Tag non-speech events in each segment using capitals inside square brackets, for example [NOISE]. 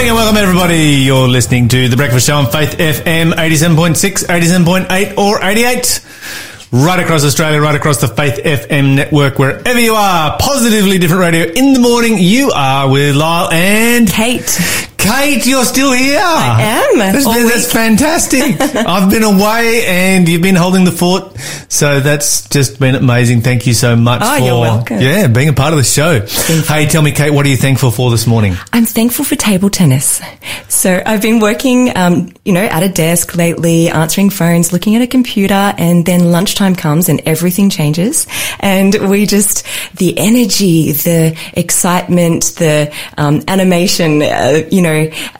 morning and welcome everybody. You're listening to The Breakfast Show on Faith FM 87.6, 87.8 or 88. Right across Australia, right across the Faith FM network, wherever you are. Positively different radio in the morning. You are with Lyle and Kate. Kate, you're still here. I am. That's, All that's fantastic. [LAUGHS] I've been away and you've been holding the fort. So that's just been amazing. Thank you so much Oh, for you're welcome. yeah, being a part of the show. Hey, tell me, Kate, what are you thankful for this morning? I'm thankful for table tennis. So I've been working, um, you know, at a desk lately, answering phones, looking at a computer, and then lunchtime comes and everything changes. And we just, the energy, the excitement, the um, animation, uh, you know,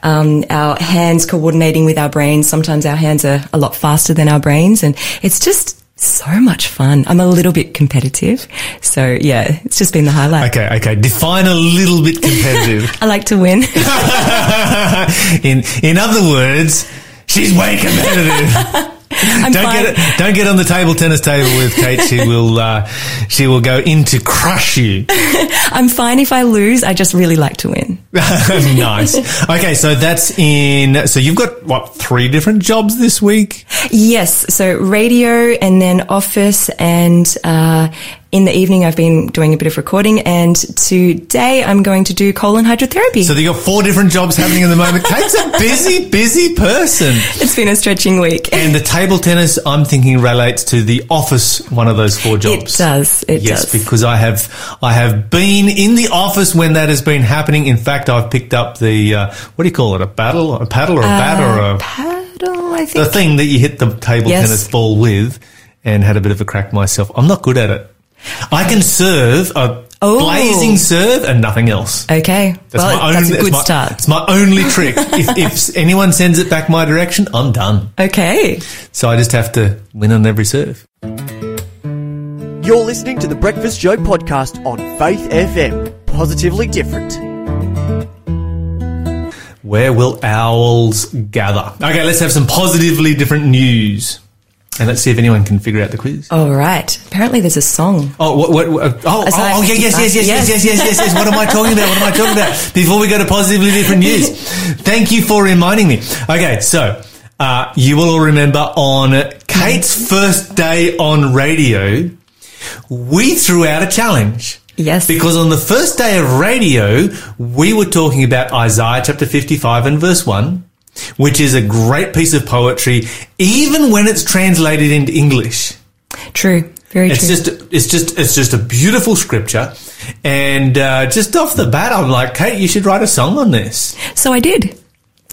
um, our hands coordinating with our brains. Sometimes our hands are a lot faster than our brains, and it's just so much fun. I'm a little bit competitive. So yeah, it's just been the highlight. Okay, okay. Define a little bit competitive. [LAUGHS] I like to win. [LAUGHS] in in other words, she's way competitive. [LAUGHS] [LAUGHS] I'm don't fine. get don't get on the table tennis table with Kate. She will uh, she will go in to crush you. [LAUGHS] I'm fine if I lose. I just really like to win. [LAUGHS] nice. Okay, so that's in. So you've got what three different jobs this week? Yes. So radio and then office and, uh, in the evening I've been doing a bit of recording and today I'm going to do colon hydrotherapy. So you got four different jobs happening at the moment. Kate's a busy, busy person. it's been a stretching week. And the table tennis, I'm thinking relates to the office, one of those four It jobs. does. It does. Yes, does. because I have I have been in the office when that has been happening. In fact, I've picked up the uh, what do you call it? A battle, a paddle, or a bat, or a Paddle, I think the thing that you hit the table Yes. tennis ball with, and had a bit of a crack myself. I'm not good at it. I can serve a Oh. blazing serve and nothing else. Okay. That's well, my that's own- a good my, start. It's my only trick. [LAUGHS] if, if anyone sends it back my direction, I'm done. Okay. So I just have to win on every serve. You're listening to the Breakfast Show podcast on Faith FM. Positively different. Where will owls gather? Okay, let's have some positively different news. And let's see if anyone can figure out the quiz. All right. Apparently there's a song. Oh, what, what, what- oh, As oh, oh, yeah, yes, yes, yes, yes, yes, yes, yes, yes. What am I talking about? What am I talking about? Before we go to positively different news. Thank you for reminding me. Okay, so, uh, you will all remember on Kate's first day on radio, we threw out a challenge. Yes. Because on the first day of radio, we were talking about Isaiah chapter 55 and verse 1, which is a great piece of poetry, even when it's translated into English. True. Very It's true. just, it's just, it's just a beautiful scripture. And, uh, just off the bat, I'm like, Kate, you should write a song on this. so I did.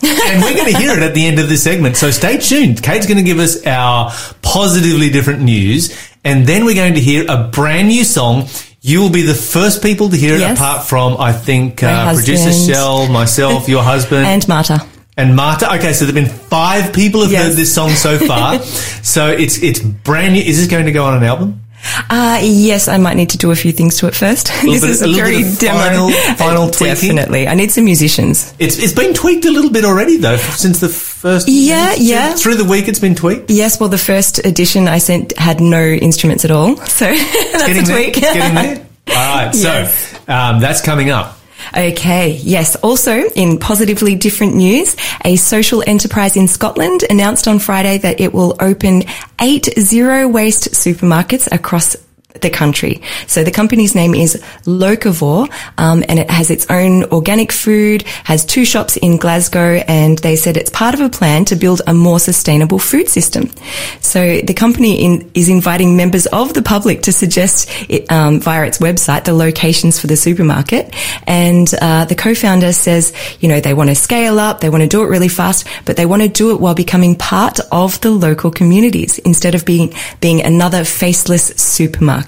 And we're going to hear it at the end of this segment. So stay tuned. Kate's going to give us our positively different news. And then we're going to hear a brand new song. You will be the first people to hear it Yes. apart from, I think, uh, producer. Shell, myself, your husband. And Marta. And Marta. Okay, so there've been five people have Yes. heard this song so far. [LAUGHS] so it's it's brand new. Is this going to go on an album? Uh, yes, I might need to do a few things to it first. [LAUGHS] this bit- is a very demo. final- final tweaking? Definitely. I need some musicians. It's it's been tweaked a little bit already though since the first. Yeah, through- yeah. Through the week, it's been tweaked. Yes, well, the first edition I sent had no instruments at all. [LAUGHS] So that's Getting a there. tweak. Getting there. All right. Yes. So um, that's coming up. Okay, yes. Also, in positively different news, a social enterprise in Scotland announced on Friday that it will open eight zero waste supermarkets across the country. So the company's name is Locavore, um, and it has its own organic food, has two shops in Glasgow, and they said it's part of a plan to build a more sustainable food system. So the company in, is inviting members of the public to suggest it, um, via its website the locations for the supermarket. And uh, the co-founder says, you know, they want to scale up, they want to do it really fast, but they want to do it while becoming part of the local communities instead of being being another faceless supermarket.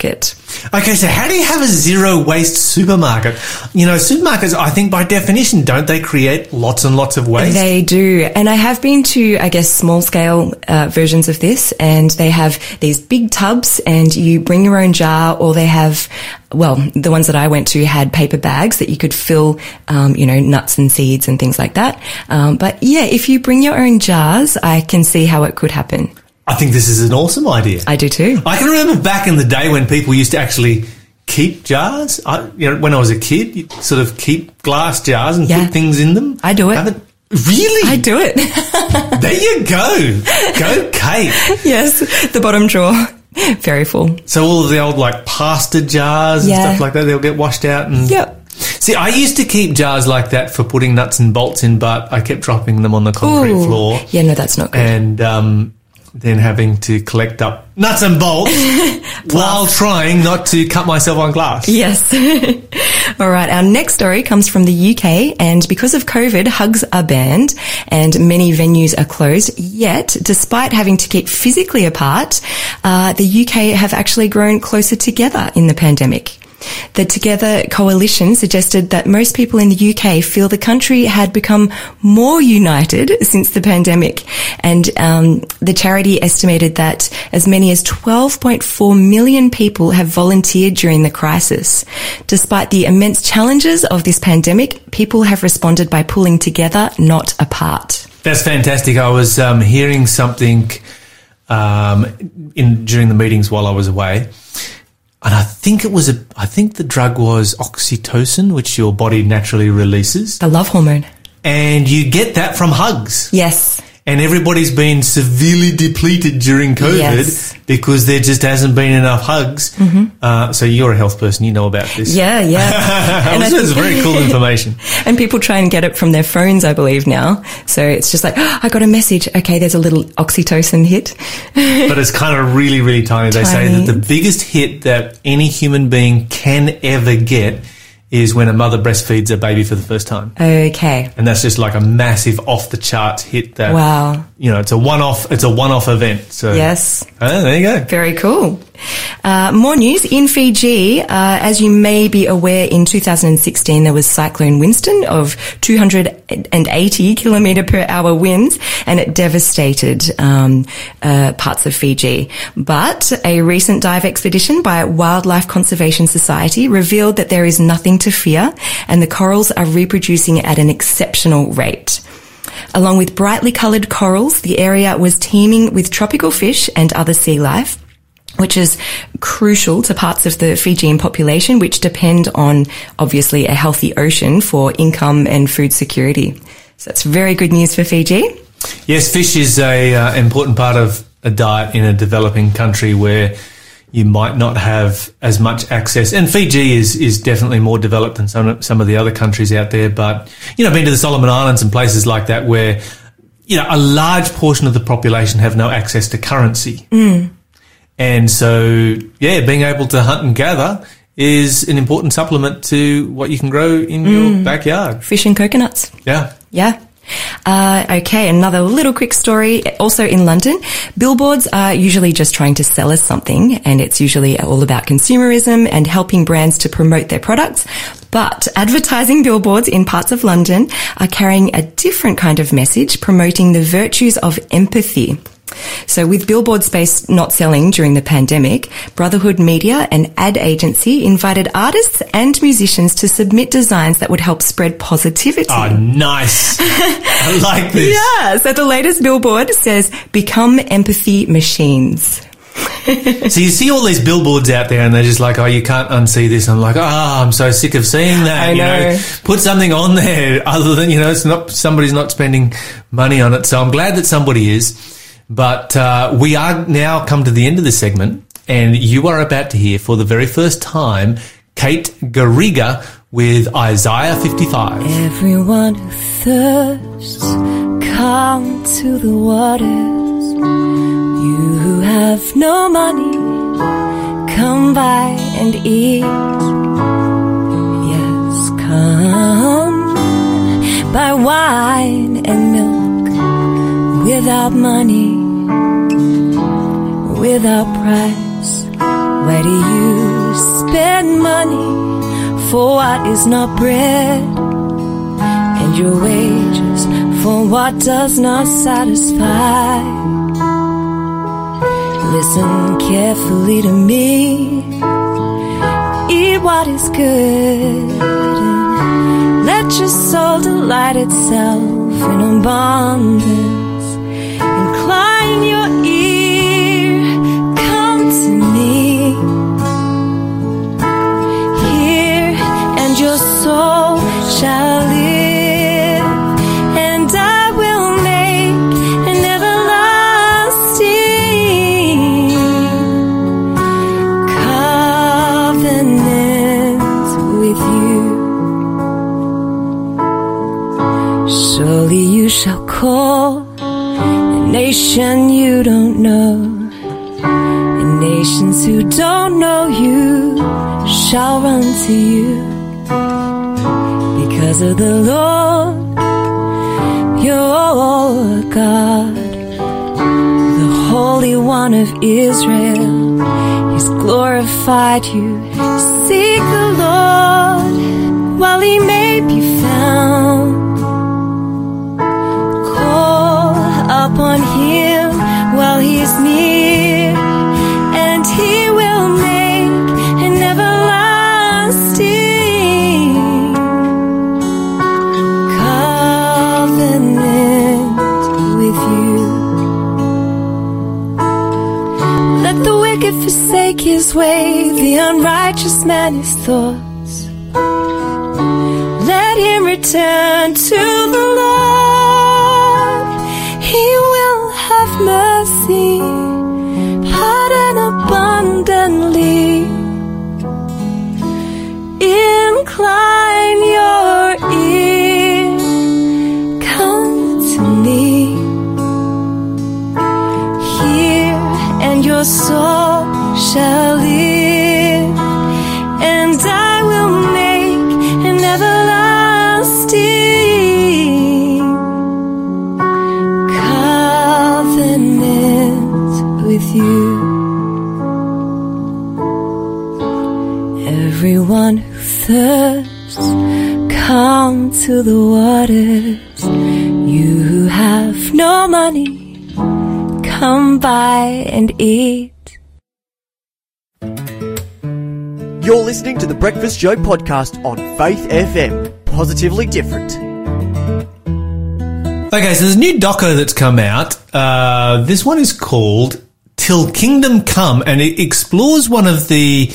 Okay, so how do you have a zero waste supermarket? You know, supermarkets, I think by definition, don't they create lots and lots of waste? They do. And I have been to, I guess, small scale uh, versions of this, and they have these big tubs, and you bring your own jar, or they have, well, the ones that I went to had paper bags that you could fill, um, you know, nuts and seeds and things like that. Um, but yeah, if you bring your own jars, I can see how it could happen. I think this is an awesome idea. I do too. I can remember back in the day when people used to actually keep jars. I, you know, when I was a kid, you sort of keep glass jars and Yeah. put things in them. I do it. Haven't- really? I do it. [LAUGHS] There you go. Go, Kate. yes, the bottom drawer, very full. So all of the old like pasta jars and Yeah. stuff like that, they'll get washed out and Yep. See, I used to keep jars like that for putting nuts and bolts in, but I kept dropping them on the concrete Ooh. floor Yeah, no, that's not good. and um, then having to collect up nuts and bolts [LAUGHS] while trying not to cut myself on glass. Yes. [LAUGHS] All right. Our next story comes from the UK and because of COVID, hugs are banned and many venues are closed. Yet, despite having to keep physically apart, uh, the UK have actually grown closer together in the pandemic. The Together coalition suggested that most people in the UK feel the country had become more united since the pandemic. And um, the charity estimated that as many as 12.4 million people have volunteered during the crisis. Despite the immense challenges of this pandemic, people have responded by pulling together, not apart. That's fantastic. I was um, hearing something um, in during the meetings while I was away, and I think it was a. I think the drug was oxytocin, which your body naturally releases, The love hormone. and you get that from hugs. Yes. And everybody's been severely depleted during COVID Yes. because there just hasn't been enough hugs. Uh, so you're a health person, you know about this. Mm-hmm. Yeah, yeah. [LAUGHS] and this is very cool [LAUGHS] information. And people try and get it from their phones, I believe now. So it's just like, oh, I got a message. Okay, there's a little oxytocin hit. [LAUGHS] but it's kind of really, really tiny. They say that the biggest hit that any human being can ever get is when a mother breastfeeds a baby for the first time. Okay. And that's just like a massive off the charts hit that, Wow. You know, it's a one off, it's a one off event. So, Yes. Oh, there you go. Very cool. Uh, more news in Fiji. Uh, as you may be aware, in 2016 there was Cyclone Winston of 280 kilometer per hour winds, and it devastated um, uh, parts of Fiji. But a recent dive expedition by Wildlife Conservation Society revealed that there is nothing to fear, and the corals are reproducing at an exceptional rate. Along with brightly coloured corals, the area was teeming with tropical fish and other sea life which is crucial to parts of the Fijian population, which depend on obviously a healthy ocean for income and food security. So that's very good news for Fiji. Yes, fish is a uh, important part of a diet in a developing country where you might not have as much access. And Fiji is is definitely more developed than some some of the other countries out there. But you know, I've been to the Solomon Islands and places like that where you know a large portion of the population have no access to currency. Mm. And so, yeah, being able to hunt and gather is an important supplement to what you can grow in your mm. backyard. Fish and coconuts. Yeah. Yeah. Uh, okay, another little quick story. Also in London, billboards are usually just trying to sell us something, and it's usually all about consumerism and helping brands to promote their products. But advertising billboards in parts of London are carrying a different kind of message, promoting the virtues of empathy. So with billboard space not selling during the pandemic, Brotherhood Media, an ad agency, invited artists and musicians to submit designs that would help spread positivity. Oh, nice. [LAUGHS] I like this. Yeah, so the latest billboard says, become empathy machines. [LAUGHS] So you see all these billboards out there, and they're just like, "Oh, you can't unsee this." I'm like, "Oh, I'm so sick of seeing that." I you know. put something on there [LAUGHS] other than you know, it's not somebody's not spending money on it. So I'm glad that somebody is. But uh, we are now come to the end of this segment, and you are about to hear for the very first time Kate Garriga with Isaiah 55. Everyone who thirsts, come to the waters. You who have no money, come by and eat. Yes, come buy wine and milk without money, without price. Where do you spend money for what is not bread? And your wages for what does not satisfy? Listen carefully to me. Eat what is good. Let your soul delight itself in abundance your soul shall live. Shall run to you because of the Lord your God, the Holy One of Israel. He's glorified you. Seek the Lord while he may forsake his way, the unrighteous man his thoughts. Let him return to and eat. You're listening to the Breakfast Show podcast on Faith FM. Positively different. Okay, so there's a new doco that's come out. Uh, this one is called Till Kingdom Come, and it explores one of the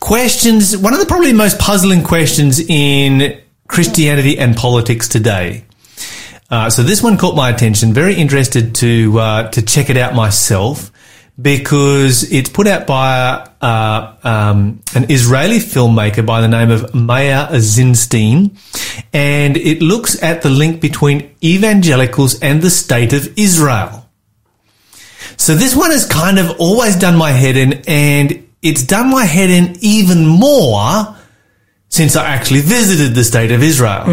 questions, one of the probably most puzzling questions in Christianity and politics today. Uh, so this one caught my attention. Very interested to uh, to check it out myself because it's put out by uh, um, an Israeli filmmaker by the name of Maya Zinshtein, and it looks at the link between evangelicals and the state of Israel. So this one has kind of always done my head in, and it's done my head in even more since I actually visited the state of Israel.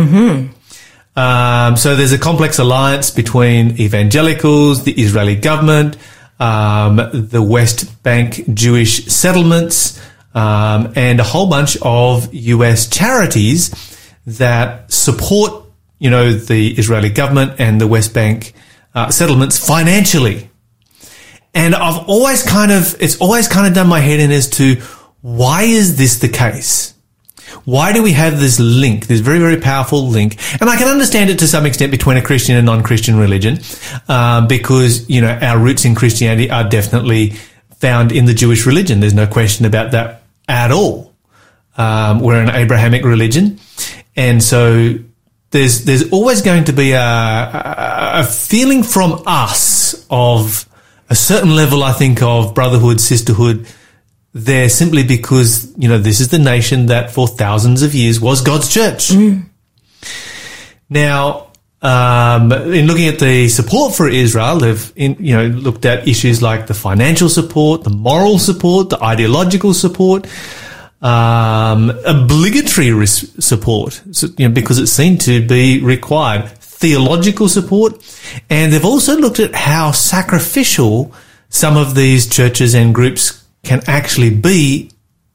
Um, so there's a complex alliance between evangelicals, the Israeli government, um, the West Bank Jewish settlements, um, and a whole bunch of U.S. charities that support, you know, the Israeli government and the West Bank uh, settlements financially. And I've always kind of, it's always kind of done my head in as to why is this the case? Why do we have this link, this very, very powerful link? And I can understand it to some extent between a Christian and non-Christian religion, um, because, you know, our roots in Christianity are definitely found in the Jewish religion. There's no question about that at all. Um, we're an Abrahamic religion. And so there's, there's always going to be a, a feeling from us of a certain level, I think, of brotherhood, sisterhood, there simply because, you know, this is the nation that for thousands of years was God's church. Now, um, in looking at the support for Israel, they've, in, you know, looked at issues like the financial support, the moral support, the ideological support, um, obligatory res- support, so, you know, because it seemed to be required, theological support, and they've also looked at how sacrificial some of these churches and groups can actually be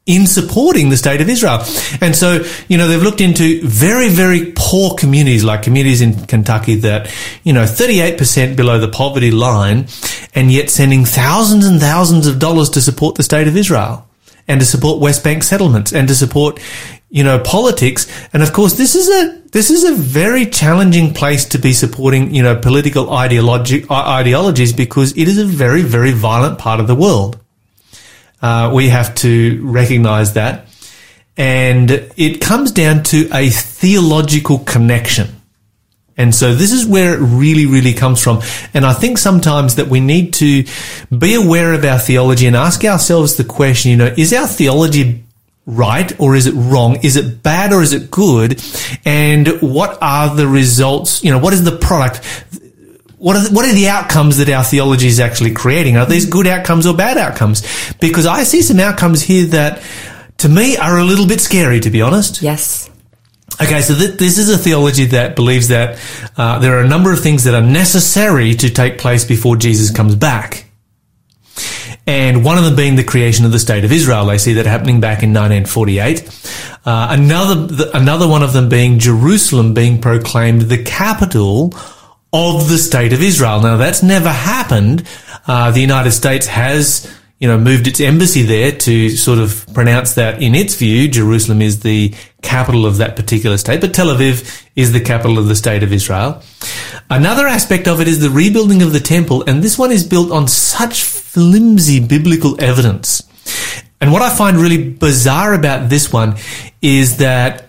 in supporting the state of Israel. And so, you know, they've looked into very, very poor communities, like communities in Kentucky that, you know, 38% below the poverty line, and yet sending thousands and thousands of dollars to support the state of Israel and to support West Bank settlements and to support, you know, politics. And of course, this is a, this is a very challenging place to be supporting, you know, political ideology, ideologies because it is a very, very violent part of the world. Uh, we have to recognize that. and it comes down to a theological connection. And so this is where it really, really comes from. And I think sometimes that we need to be aware of our theology and ask ourselves the question, you know, is our theology right or is it wrong? Is it bad or is it good? And what are the results? You know, what is the product? What are the, what are the outcomes that our theology is actually creating? Are these good outcomes or bad outcomes? Because I see some outcomes here that to me are a little bit scary, to be honest. Yes. Okay, so th- this is a theology that believes that uh, there are a number of things that are necessary to take place before Jesus comes back. And one of them being the creation of the state of Israel. They see that happening back in 1948. Uh, another, th- another one of them being Jerusalem being proclaimed the capital of the state of Israel. Now that's never happened. Uh, the United States has you know, moved its embassy there to sort of pronounce that in its view, Jerusalem is the capital of that particular state, but Tel Aviv is the capital of the state of Israel. Another aspect of it is the rebuilding of the temple, and this one is built on such flimsy biblical evidence. And what I find really bizarre about this one is that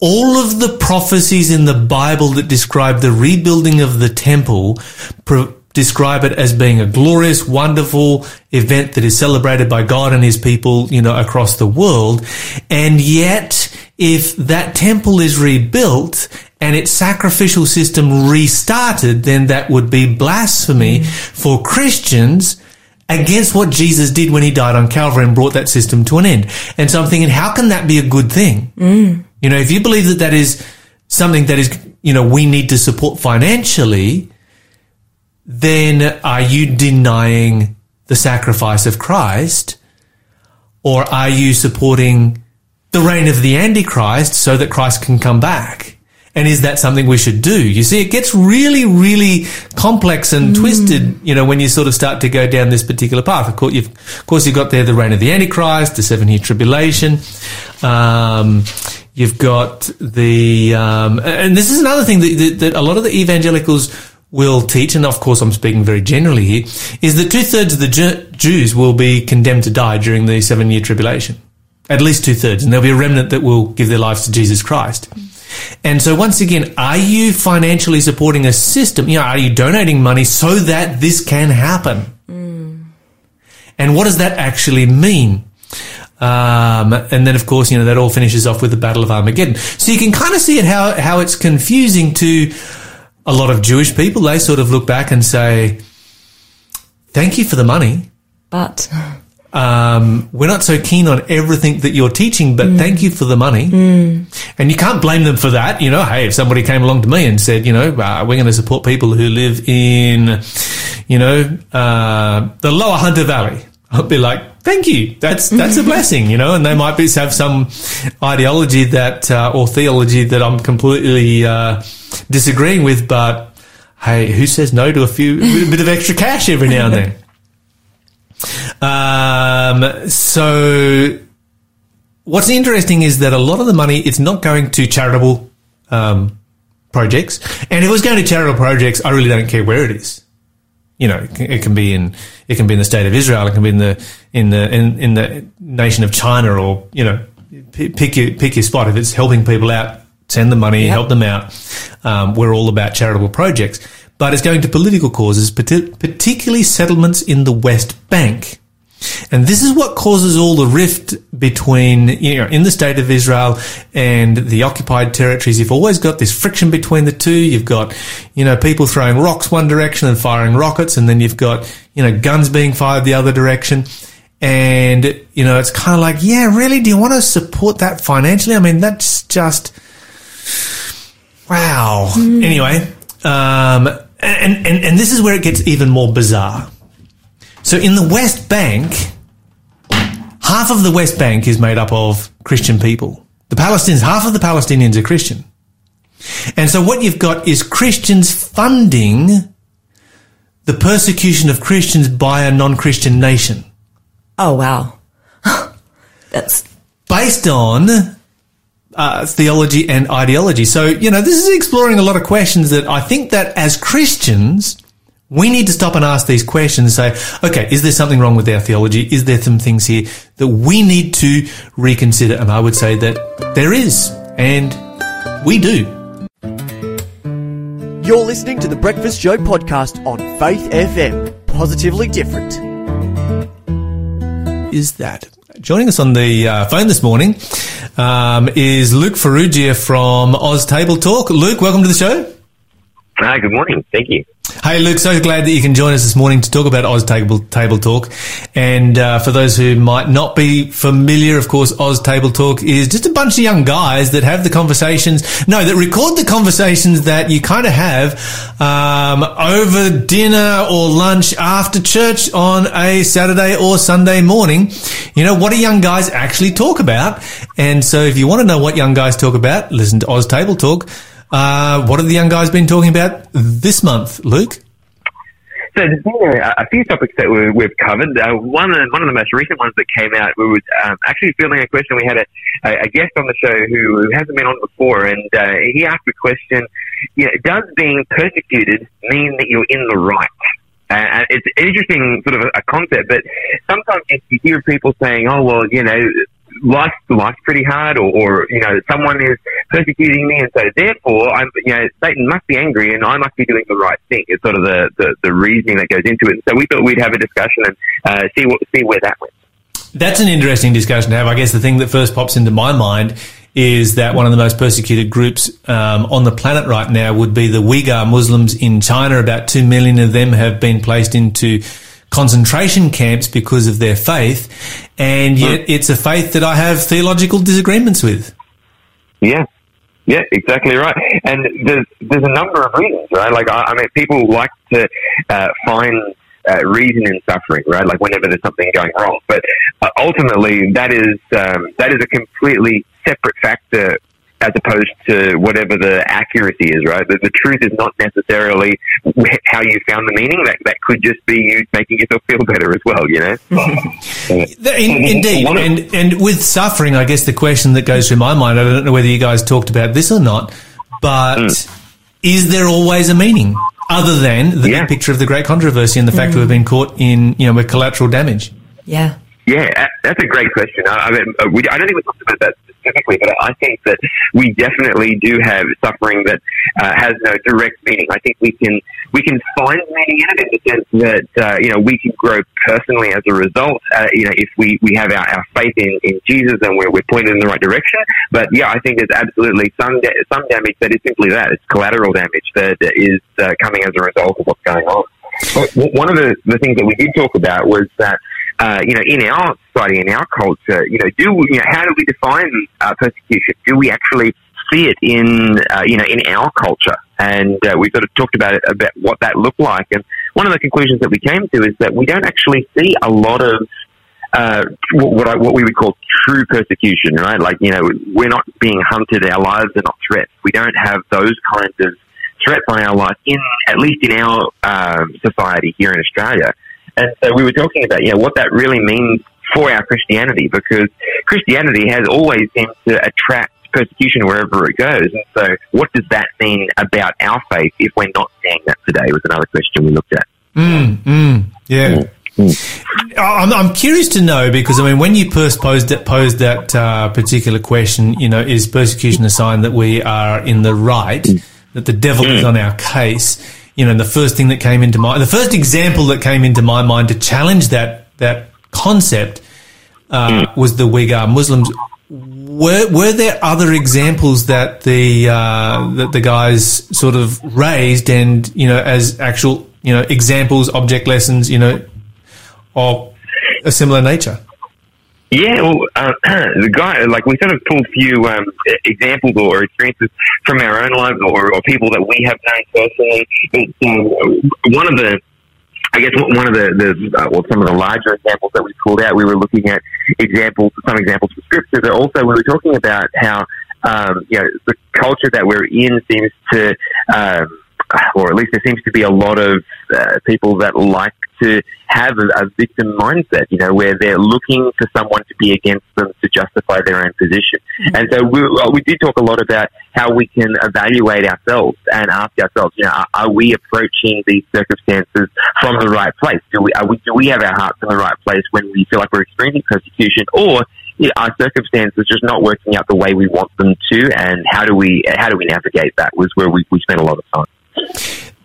all of the prophecies in the Bible that describe the rebuilding of the temple pro- describe it as being a glorious, wonderful event that is celebrated by God and his people, you know, across the world. And yet, if that temple is rebuilt and its sacrificial system restarted, then that would be blasphemy mm. for Christians against what Jesus did when he died on Calvary and brought that system to an end. And so I'm thinking, how can that be a good thing? Mm. You know, if you believe that that is something that is, you know, we need to support financially, then are you denying the sacrifice of Christ? Or are you supporting the reign of the Antichrist so that Christ can come back? And is that something we should do? You see, it gets really, really complex and mm. twisted, you know, when you sort of start to go down this particular path. Of course, you've, of course, you've got there the reign of the Antichrist, the seven year tribulation. Um, you've got the, um, and this is another thing that, that, that a lot of the evangelicals will teach, and of course I'm speaking very generally here, is that two thirds of the Jews will be condemned to die during the seven year tribulation. At least two thirds. And there'll be a remnant that will give their lives to Jesus Christ. And so once again, are you financially supporting a system? You know, are you donating money so that this can happen? Mm. And what does that actually mean? Um, and then, of course, you know, that all finishes off with the Battle of Armageddon. So you can kind of see it how, how it's confusing to, a lot of Jewish people, they sort of look back and say, thank you for the money. But um, we're not so keen on everything that you're teaching, but mm. thank you for the money. Mm. And you can't blame them for that. You know, hey, if somebody came along to me and said, you know, uh, we're going to support people who live in, you know, uh, the lower Hunter Valley, I'd be like, thank you. That's, that's a [LAUGHS] blessing, you know, and they might be, have some ideology that, uh, or theology that I'm completely, uh, disagreeing with, but hey, who says no to a few, a bit of extra cash every now and then? [LAUGHS] Um, so what's interesting is that a lot of the money, it's not going to charitable, um, projects. And if it was going to charitable projects, I really don't care where it is. You know, it can, be in, it can be in the state of Israel. It can be in the, in the, in, in the nation of China or, you know, pick your, pick your spot. If it's helping people out, send the money, yep. help them out. Um, we're all about charitable projects, but it's going to political causes, particularly settlements in the West Bank. And this is what causes all the rift between, you know, in the state of Israel and the occupied territories. You've always got this friction between the two. You've got, you know, people throwing rocks one direction and firing rockets, and then you've got, you know, guns being fired the other direction. And, you know, it's kind of like, yeah, really? Do you want to support that financially? I mean, that's just, Wow. Mm. Anyway, um, and, and, and this is where it gets even more bizarre. So in the West Bank, half of the West Bank is made up of Christian people. The Palestinians, half of the Palestinians are Christian. And so what you've got is Christians funding the persecution of Christians by a non-Christian nation. Oh, wow. [LAUGHS] That's based on uh, theology and ideology. So, you know, this is exploring a lot of questions that I think that as Christians, We need to stop and ask these questions and say, okay, is there something wrong with our theology? Is there some things here that we need to reconsider? And I would say that there is, and we do. You're listening to the Breakfast Show podcast on Faith FM. Positively different. Is that? Joining us on the uh, phone this morning um, is Luke Farrugia from Oz Table Talk. Luke, welcome to the show. Hi, good morning. Thank you. Hey, Luke, so glad that you can join us this morning to talk about Oz Table, Table Talk. And uh, for those who might not be familiar, of course, Oz Table Talk is just a bunch of young guys that have the conversations, no, that record the conversations that you kind of have um, over dinner or lunch after church on a Saturday or Sunday morning. You know, what do young guys actually talk about? And so if you want to know what young guys talk about, listen to Oz Table Talk. Uh, what have the young guys been talking about this month, Luke? So there's been a, a few topics that we, we've covered. Uh, one, one of the most recent ones that came out, we were um, actually fielding a question. We had a, a, guest on the show who, who hasn't been on before, and uh, he asked the question, you know, does being persecuted mean that you're in the right? Uh, it's an interesting sort of a concept, but sometimes you hear people saying, "Oh, well, you know, life life's pretty hard, or, or you know, someone is persecuting me, and so therefore, I'm you know, Satan must be angry, and I must be doing the right thing. It's sort of the the, the reasoning that goes into it. So we thought we'd have a discussion and uh, see what see where that went. That's an interesting discussion to have. I guess the thing that first pops into my mind is that one of the most persecuted groups um, on the planet right now would be the Uyghur Muslims in China. About two million of them have been placed into concentration camps because of their faith, and yet mm. it's a faith that I have theological disagreements with. Yeah, yeah, exactly right. And there's there's a number of reasons, right? Like I, I mean, people like to uh, find uh, reason in suffering, right? Like whenever there's something going wrong, but uh, ultimately that is um, that is a completely separate factor as opposed to whatever the accuracy is, right? The, the truth is not necessarily how you found the meaning. That that could just be you making yourself feel better as well, you know. [LAUGHS] In, [LAUGHS] indeed, and and with suffering, I guess the question that goes through my mind. I don't know whether you guys talked about this or not, but mm. is there always a meaning other than the yeah. picture of the great controversy and the fact mm. that we've been caught in you know with collateral damage? Yeah. Yeah, that's a great question. I, mean, uh, we, I don't think we talked about that specifically, but I think that we definitely do have suffering that uh, has no direct meaning. I think we can we can find meaning in it in the sense that uh, you know we can grow personally as a result. Uh, you know, if we, we have our, our faith in, in Jesus and we're, we're pointed in the right direction. But yeah, I think there's absolutely some da- some damage that is simply that it's collateral damage that is uh, coming as a result of what's going on. One of the, the things that we did talk about was that uh, you know, in our society, in our culture, you know, do you know, how do we define uh, persecution? Do we actually see it in, uh, you know, in our culture? And uh, we sort of talked about it, about what that looked like. And one of the conclusions that we came to is that we don't actually see a lot of uh, what I, what we would call true persecution, right? Like you know, we're not being hunted; our lives are not threats. We don't have those kinds of threats on our life in at least in our um, society here in Australia. And so we were talking about, you know, what that really means for our Christianity because Christianity has always seemed to attract persecution wherever it goes. And so what does that mean about our faith if we're not seeing that today was another question we looked at. Mm, mm, yeah. Mm. mm. I'm, I'm, curious to know because I mean, when you first posed that, posed that uh, particular question, you know, is persecution a sign that we are in the right, mm. that the devil is mm. on our case? You know, the first thing that came into my, the first example that came into my mind to challenge that, that concept, uh, mm. was the Uyghur Muslims. Were, were there other examples that the, uh, that the guys sort of raised and, you know, as actual, you know, examples, object lessons, you know, of a similar nature? Yeah, well, uh, [CLEARS THROAT] the guy, like we sort of pull a few um, examples or experiences from our own lives or, or people that we have known personally. But um, one of the, I guess one of the, the uh, well, some of the larger examples that we pulled out, we were looking at examples, some examples from scripture, but also we were talking about how, um, you know, the culture that we're in seems to, um, or at least there seems to be a lot of uh, people that like to have a, a victim mindset, you know, where they're looking for someone to be against them to justify their own position. Mm-hmm. And so we, well, we did talk a lot about how we can evaluate ourselves and ask ourselves, you know, are, are we approaching these circumstances from the right place? Do we, we, do we have our hearts in the right place when we feel like we're experiencing persecution or you know, our circumstances just not working out the way we want them to, and how do we how do we navigate that? Was where we, we spent a lot of time.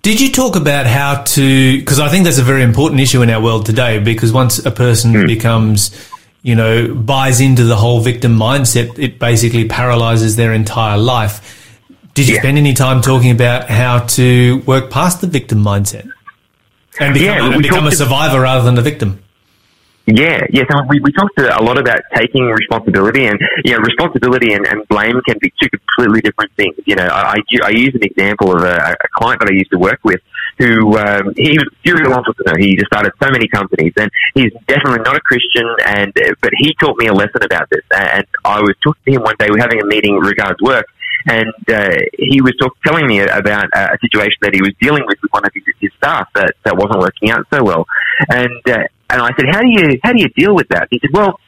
Did you talk about how to? Because I think that's a very important issue in our world today. Because once a person mm. becomes, you know, buys into the whole victim mindset, it basically paralyzes their entire life. Did you yeah. spend any time talking about how to work past the victim mindset and become, yeah, and become a survivor rather than a victim? Yeah, yeah. So we, we talked a lot about taking responsibility, and you know, responsibility and, and blame can be two completely different things. You know, I, I use an example of a, a client that I used to work with who um, he was a serial entrepreneur. He just started so many companies, and he's definitely not a Christian. And but he taught me a lesson about this. And I was talking to him one day. We were having a meeting regards work, and uh, he was talk, telling me about a situation that he was dealing with with one of his, his staff that, that wasn't working out so well. And uh, and I said, how do you how do you deal with that? He said, well,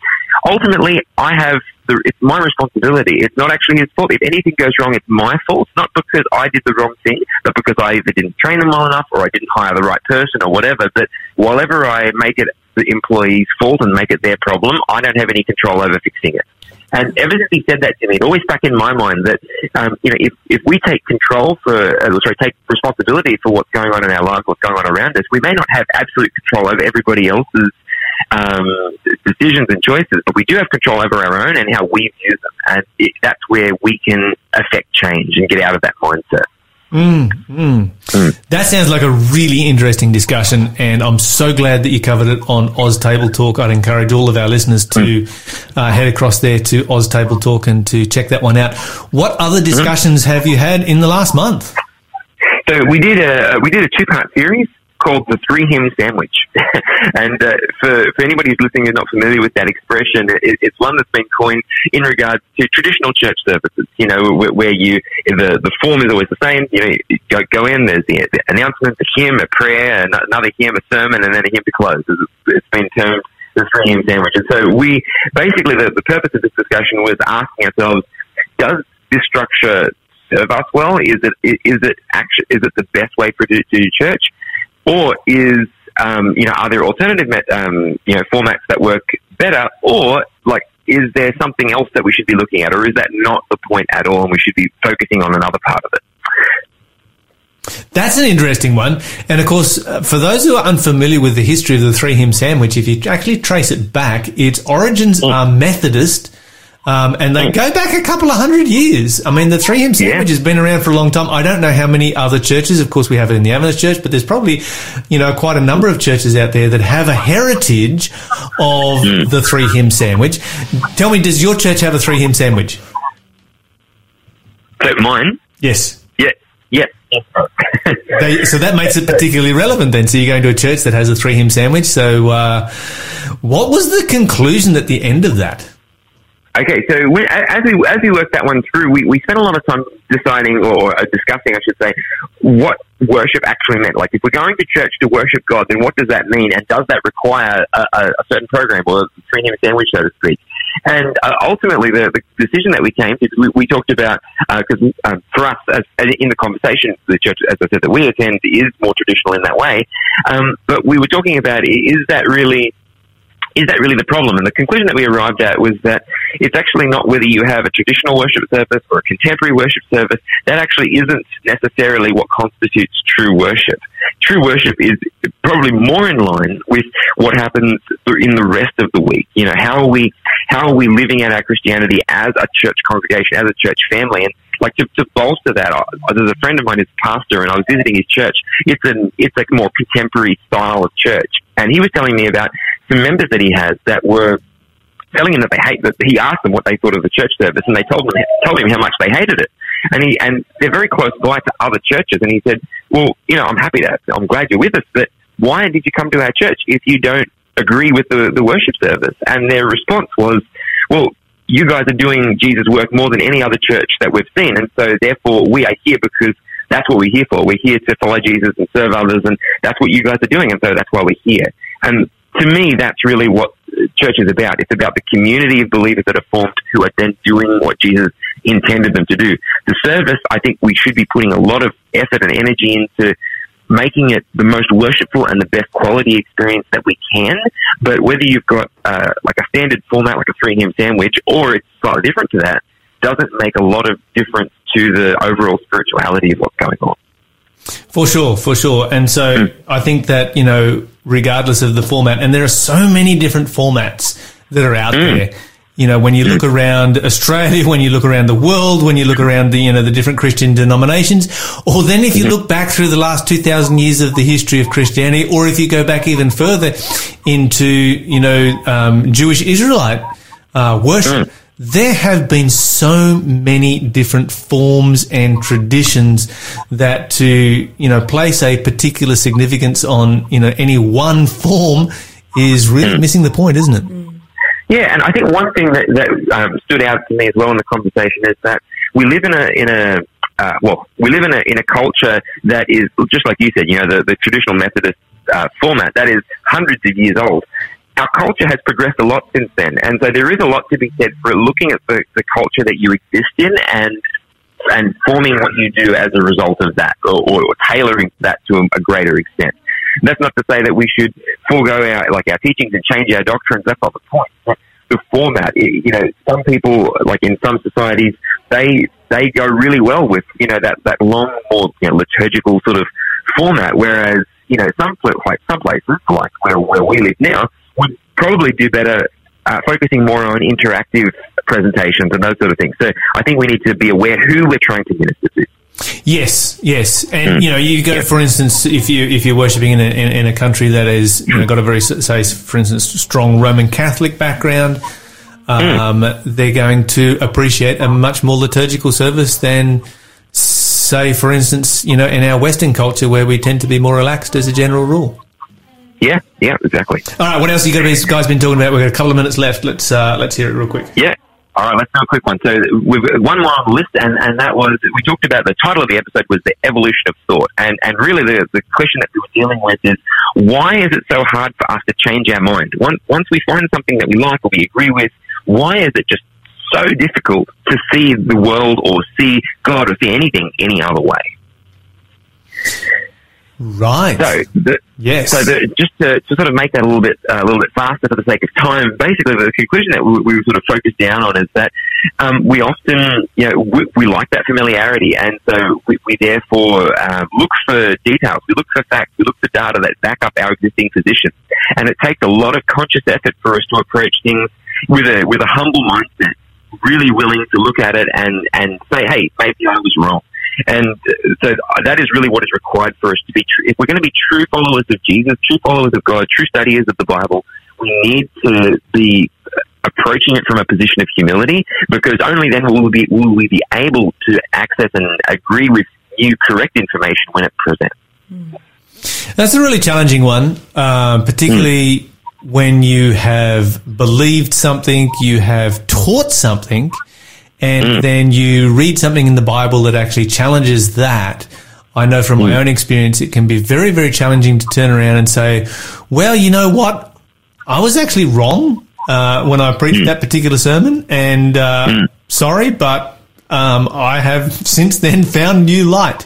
ultimately, I have the, it's my responsibility. It's not actually his fault. If anything goes wrong, it's my fault. Not because I did the wrong thing, but because I either didn't train them well enough or I didn't hire the right person or whatever. But whatever I make it the employee's fault and make it their problem, I don't have any control over fixing it. And ever since he said that to me, it always stuck in my mind that, um, you know, if, if we take control for, uh, sorry, take responsibility for what's going on in our lives, what's going on around us, we may not have absolute control over everybody else's um, decisions and choices, but we do have control over our own and how we view them. And it, that's where we can affect change and get out of that mindset. Mm, mm. Mm. That sounds like a really interesting discussion, and I'm so glad that you covered it on Oz Table Talk. I'd encourage all of our listeners to mm. uh, head across there to Oz Table Talk and to check that one out. What other discussions have you had in the last month? So we did a we did a two part series called the three hymn sandwich. [LAUGHS] and uh, for, for anybody who's listening who's not familiar with that expression, it, it's one that's been coined in regards to traditional church services, you know, where, where you, the, the form is always the same. You know, you go, go in, there's the, the announcement, the hymn, a prayer, another hymn, a sermon, and then a hymn to close. It's, it's been termed the three hymn sandwich. And so we, basically the, the purpose of this discussion was asking ourselves, does this structure serve us well? Is it is it actually is it the best way for to do church? Or is um, you know are there alternative um, you know formats that work better, or like is there something else that we should be looking at, or is that not the point at all, and we should be focusing on another part of it? That's an interesting one. And of course, uh, for those who are unfamiliar with the history of the three hymn sandwich, if you actually trace it back, its origins mm. are Methodist um, and they go back a couple of hundred years. I mean, the three hymn sandwich yeah. has been around for a long time. I don't know how many other churches. Of course, we have it in the Adventist church, but there's probably, you know, quite a number of churches out there that have a heritage of mm. the three hymn sandwich. Tell me, does your church have a three hymn sandwich? Mine? Yes. Yeah. Yes. [LAUGHS] they, so that makes it particularly relevant then. So you're going to a church that has a three hymn sandwich. So, uh, what was the conclusion at the end of that? Okay, so as we as we worked that one through, we, we spent a lot of time deciding or uh, discussing, I should say, what worship actually meant. Like, if we're going to church to worship God, then what does that mean, and does that require a, a, certain program or a three hymn sandwich, so to speak? And uh, ultimately, the, the, decision that we came to, we, we talked about because uh, um, for us, as, as, in the conversation, the church, as I said, that we attend is more traditional in that way. Um, but we were talking about is that really is that really the problem? And the conclusion that we arrived at was that it's actually not whether you have a traditional worship service or a contemporary worship service. That actually isn't necessarily what constitutes true worship. True worship is probably more in line with what happens in the rest of the week. You know, how are we, how are we living out our Christianity as a church congregation, as a church family? And like to, to bolster that, there's a friend of mine who's a pastor, and I was visiting his church. It's an it's like more contemporary style of church, and he was telling me about some members that he has that were telling him that they hate that he asked them what they thought of the church service and they told him told him how much they hated it and he and they're very close by to other churches and he said well you know i'm happy that i'm glad you're with us but why did you come to our church if you don't agree with the, the worship service and their response was well you guys are doing jesus work more than any other church that we've seen and so therefore we are here because that's what we're here for. We're here to follow Jesus and serve others, and that's what you guys are doing, and so that's why we're here. And to me, that's really what church is about. It's about the community of believers that are formed who are then doing what Jesus intended them to do. The service, I think we should be putting a lot of effort and energy into making it the most worshipful and the best quality experience that we can. But whether you've got uh, like a standard format, like a three hymn sandwich, or it's slightly different to that, doesn't make a lot of difference to the overall spirituality of what's going on. For sure, for sure. And so mm. I think that, you know, regardless of the format, and there are so many different formats that are out mm. there. You know, when you look mm. around Australia, [LAUGHS] when you look around the world, when you look around the, you know, the different Christian denominations, or then if you mm-hmm. look back through the last 2000 years of the history of Christianity, or if you go back even further into, you know, um, Jewish Israelite uh, worship, mm there have been so many different forms and traditions that to you know place a particular significance on you know any one form is really mm. missing the point, isn't it? Yeah, and I think one thing that, that um, stood out to me as well in the conversation is that we live in a in a uh, well, we live in a in a culture that is just like you said, you know, the, the traditional Methodist uh, format that is hundreds of years old, our culture has progressed a lot since then, and so there is a lot to be said for looking at the, the culture that you exist in and and forming what you do as a result of that, or, or tailoring that to a, a, greater extent. That's not to say that we should forego our like our teachings and change our doctrines. That's not the point. The format, you know, some people like in some societies, they they go really well with you know that that long, more you know, liturgical sort of format, whereas you know some some places like where where we live now would probably do better uh, focusing more on interactive presentations and those sort of things. So I think we need to be aware who we're trying to minister to. Yes, yes, and mm. you know, you go for instance, if you if you're worshiping in a, in, in a country that is you know, got a very say, for instance, strong Roman Catholic background, um, mm. they're going to appreciate a much more liturgical service than, say, for instance, you know, in our Western culture where we tend to be more relaxed as a general rule. Yeah, yeah, exactly. All right, what else you guys, guys been talking about? We've got a couple of minutes left. Let's uh, let's hear it real quick. Yeah. All right, let's do a quick one. So we've one more on the list, and, and that was we talked about the title of the episode was the evolution of thought, and and really the the question that we were dealing with is why is it so hard for us to change our mind? Once once we find something that we like or we agree with, why is it just so difficult to see the world or see God or see anything any other way? Right. So, the, yes. So, the, just to, to, sort of make that a little bit uh, a little bit faster for the sake of time, basically the conclusion that we, we sort of focus down on is that um, we often, you know, we, we, like that familiarity, and so we, we therefore um, look for details, we look for facts, we look for data that back up our existing position, and it takes a lot of conscious effort for us to approach things with a with a humble mindset, really willing to look at it and and say, hey, maybe I was wrong. And so that is really what is required for us to be true. If we're going to be true followers of Jesus, true followers of God, true studiers of the Bible, we need to be approaching it from a position of humility because only then will we be, will we be able to access and agree with new correct information when it presents. That's a really challenging one, uh, particularly mm. when you have believed something, you have taught something, and mm. then you read something in the Bible that actually challenges that. I know from mm. my own experience, it can be very, very challenging to turn around and say, well, you know what? I was actually wrong uh, when I preached mm. that particular sermon, and uh, mm. sorry, but um, I have [LAUGHS] since then found new light.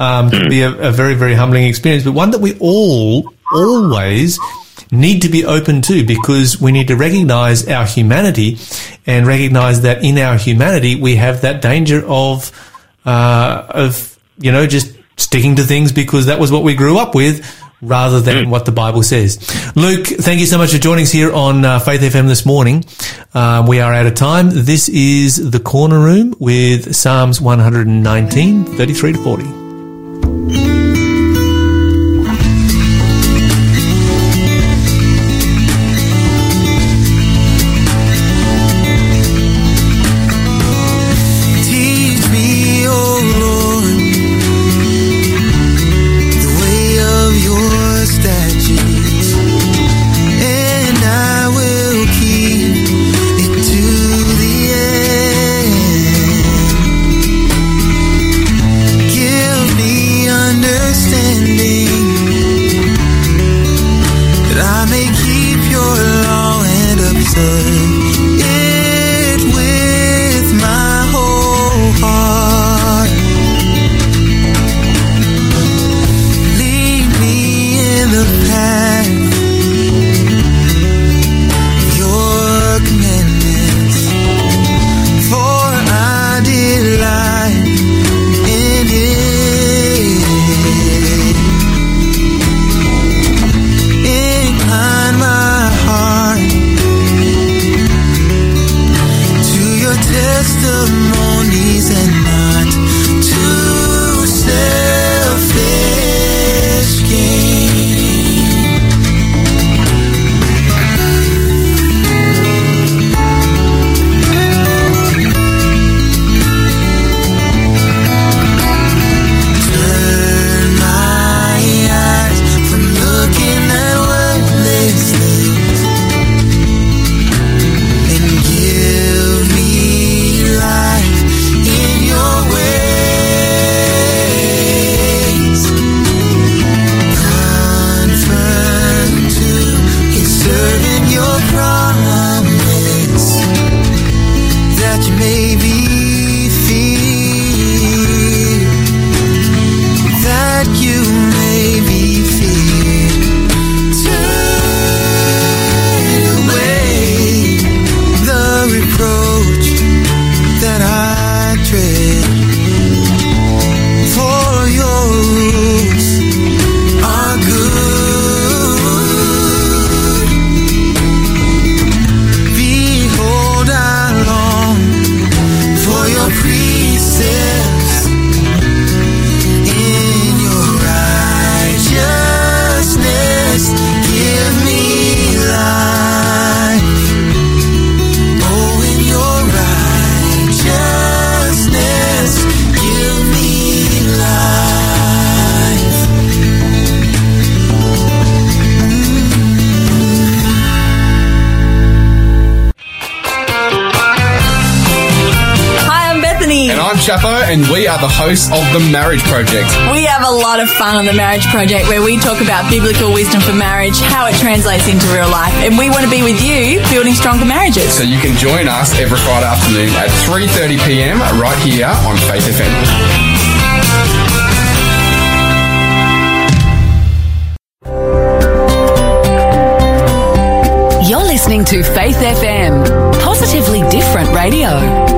Um, to mm. be a, a very, very humbling experience, but one that we all always need to be open to because we need to recognize our humanity and recognize that in our humanity we have that danger of uh, of you know just sticking to things because that was what we grew up with rather than mm. what the Bible says. Luke, thank you so much for joining us here on uh, Faith FM this morning. Um, we are out of time. This is the corner room with Psalms 119, 33 to 40. Chapo, and we are the hosts of The Marriage Project. We have a lot of fun on The Marriage Project where we talk about biblical wisdom for marriage, how it translates into real life, and we want to be with you building stronger marriages. So you can join us every Friday afternoon at 3.30 p.m. right here on Faith FM. listening to Faith FM, positively different radio.